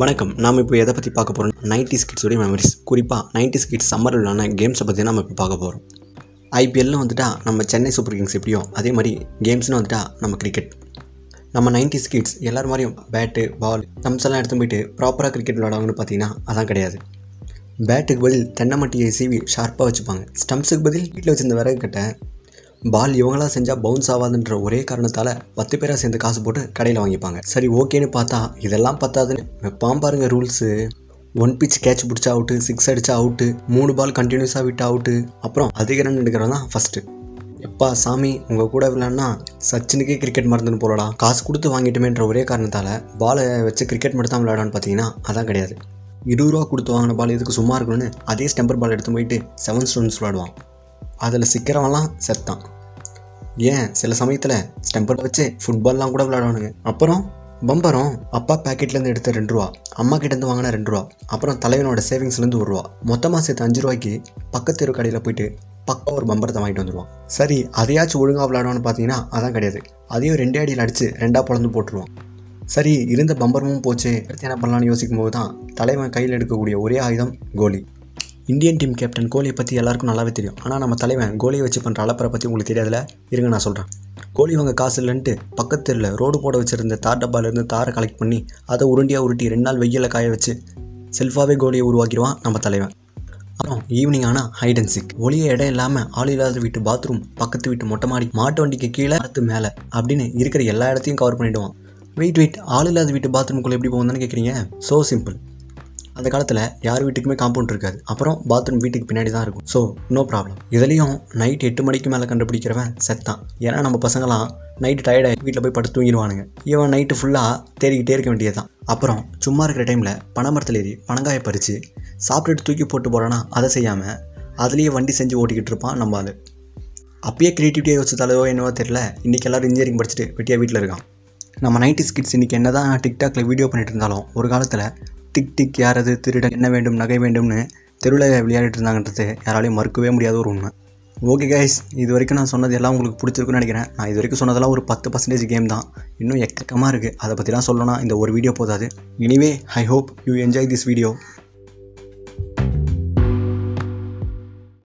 வணக்கம். நாம் இப்போ எதை பற்றி பார்க்க போகிறோம் நைன்டி ஸ்கிட்ஸுடைய மெமரிஸ் குறிப்பாக நைன்டி ஸ்கிட்ஸ் சம்மரில் விளான கேம்ஸை பற்றி நம்ம இப்போ பார்க்க போகிறோம் ஐபிஎல்னு வந்துட்டால் நம்ம சென்னை சூப்பர் கிங்ஸ் எப்படியோ அதே மாதிரி கேம்ஸ்னு வந்துட்டால் நம்ம கிரிக்கெட் நம்ம நைன்டி ஸ்கிட்ஸ் எல்லார் மாதிரியும் பேட்டு பால் தம்ஸ் எல்லாம் எடுத்து போயிட்டு ப்ராப்பராக கிரிக்கெட் விளாடுவாங்கன்னு பார்த்தீங்கன்னா அதான் கிடையாது. பேட்டுக்கு பதில் தென்னமட்டியை சீவி ஷார்ப்பாக வச்சுப்பாங்க. ஸ்டம்ப்ஸுக்கு பதில் வீட்டில் வச்சிருந்த விறகு கட்டை பால் இவங்களாம் செஞ்சால் பவுன்ஸ் ஆகாதுன்ற ஒரே காரணத்தால் பத்து பேராக சேர்ந்து காசு போட்டு கடையில் வாங்கிப்பாங்க. சரி ஓகேன்னு பார்த்தா இதெல்லாம் பத்தாதுன்னு. வைப்பான் பாருங்க ரூல்ஸு ஒன் பிச் கேட்ச் பிடிச்சா அவுட்டு சிக்ஸ் அடிச்சா அவுட்டு மூணு பால் கண்டினியூஸாக விட்டு அவுட்டு அப்புறம் அதிக ரன் எடுக்கிறவன் தான் ஃபஸ்ட்டு எப்பா சாமி உங்கள் கூட விளையாடினா சச்சினுக்கே கிரிக்கெட் மறந்துன்னு போலடா. காசு கொடுத்து வாங்கிட்டுமேன்ற ஒரே காரணத்தால் பாலை வச்சு கிரிக்கெட் மட்டும் தான் விளையாடான்னு பார்த்தீங்கன்னா அதான் கிடையாது. இருபது ரூபா கொடுத்து வாங்கின பால் எதுக்கு சும்மா இருக்கணும்னு அதே ஸ்டெம்பர் பால் எடுத்து போயிட்டு செவன் ஸ்டோன்ஸ் விளாடுவான் அதில் சிக்கிறவன்லாம் செத்தான் ஏன்? சில சமயத்தில் ஸ்டெம்பர் வச்சு ஃபுட்பால்லாம் கூட விளையாடுவானுங்க. அப்புறம் பம்பரம் அப்பா பேக்கெட்லேருந்து எடுத்த ரெண்டு ரூபா அம்மா கிட்டேருந்து வாங்கின ரெண்டு ரூபா அப்புறம் தலைவனோட சேவிங்ஸ்லேருந்து ஒரு ரூபா மொத்தமாக சேர்த்து அஞ்சு ரூபாய்க்கு பக்கத்து தெரு கடையில் போயிட்டு பக்கம் ஒரு பம்பரத்தை வாங்கிட்டு வந்துடுவான் சரி அதையாச்சும் ஒழுங்காக விளையாடுவான்னு பார்த்தீங்கன்னா அதான் கிடையாது. அதையும் ரெண்டே அடியில் அடித்து ரெண்டாக பொழந்து போட்டுருவான். சரி இருந்த பம்பரமும் போச்சு. அடுத்து என்ன பண்ணலான்னு யோசிக்கும் போது தான் தலைவன் கையில் எடுக்கக்கூடிய ஒரே ஆயுதம் கோலி. இந்தியன் டீம் கேப்டன் கோலியை பற்றி எல்லாருக்கும் நல்லாவே தெரியும். ஆனால் நம்ம தலைவன் கோலியை வச்சு பண்ணுற அளப்பரை பற்றி உங்களுக்கு தெரியாதுல? இருங்க நான் சொல்கிறேன் கோலி வாங்க காசு இல்லைன்ட்டு பக்கத்தில் ரோடு போட வச்சுருந்த தார் டப்பாலேருந்து தாரை கலெக்ட் பண்ணி அதை உருண்டியாக உருட்டி ரெண்டு நாள் வெயிலில் காய வச்சு செல்ஃபாகவே கோலியை உருவாக்கிடுவான் நம்ம தலைவன். அப்புறம் ஈவினிங் ஆனால் ஹைட் அண்ட் சிக் ஒளிய இடம் இல்லாமல் ஆள் இல்லாத வீட்டு பாத்ரூம் பக்கத்து வீட்டு மொட்டை மாடி மாட்டு வண்டிக்கு கீழே அடுத்து மேலே அப்படின்னு இருக்கிற எல்லா இடத்தையும் கவர் பண்ணிவிடுவான் வெயிட் வெயிட் ஆள் இல்லாத வீட்டு பாத்ரூம்குள்ளே எப்படி போகுதுன்னு கேட்குறீங்க ஸோ சிம்பிள் அந்த காலத்தில் யார் வீட்டுக்குமே காம்பவுண்ட் இருக்காது. அப்புறம் பாத்ரூம் வீட்டுக்கு பின்னாடி தான் இருக்கும். ஸோ நோ ப்ராப்ளம் இதுலேயும் நைட் எட்டு மணிக்கு மேலே கண்டுபிடிக்கிறவன் செத்தான் ஏன்னா நம்ம பசங்களாம் நைட்டு டயர்டாகி வீட்டில் போய் படுத்து தூங்கிடுவானுங்க. இவன் நைட்டு ஃபுல்லாக தேடிக்கிட்டே இருக்க வேண்டியதுதான். அப்புறம் சும்மா இருக்கிற டைமில் பனைமரத்தில் ஏறி பனங்காயை பறித்து சாப்பிட்டுட்டு தூக்கி போட்டு போகிறானா அதை செய்யாமல் அதுலேயே வண்டி செஞ்சு ஓட்டிக்கிட்டு இருப்பான் நம்ம ஆள். அப்பயே க்ரியேட்டிவிட்டியாக யோசிச்சாலோ என்னவோ தெரியல. இன்றைக்கி எல்லோரும் இன்ஜினியரிங் படிச்சுட்டு வெட்டியாக வீட்டில் இருக்கான். நம்ம நைன்டி கிட்ஸ் இன்றைக்கி என்ன தான் டிக்டாக்ல வீடியோ பண்ணிட்டு இருந்தாலும் ஒரு காலத்தில் டிக் டிக் யாரது திருடன் என்ன வேண்டும் நகை வேண்டும்னு தெருவில் விளையாடிட்டு இருந்தாங்கன்றது யாராலையும் மறுக்கவே முடியாத ஒரு உண்மை. ஓகே கைஸ் இது வரைக்கும் நான் சொன்னது எல்லாம் உங்களுக்கு பிடிச்சிருக்குன்னு நினைக்கிறேன். நான் இது வரைக்கும் சொன்னதெல்லாம் ஒரு பத்து பர்சன்டேஜ் கேம் தான். இன்னும் எக்கமாக இருக்குது அதை பற்றிலாம் சொல்லணும்னா இந்த ஒரு வீடியோ போதாது. Anyway I hope you enjoy this video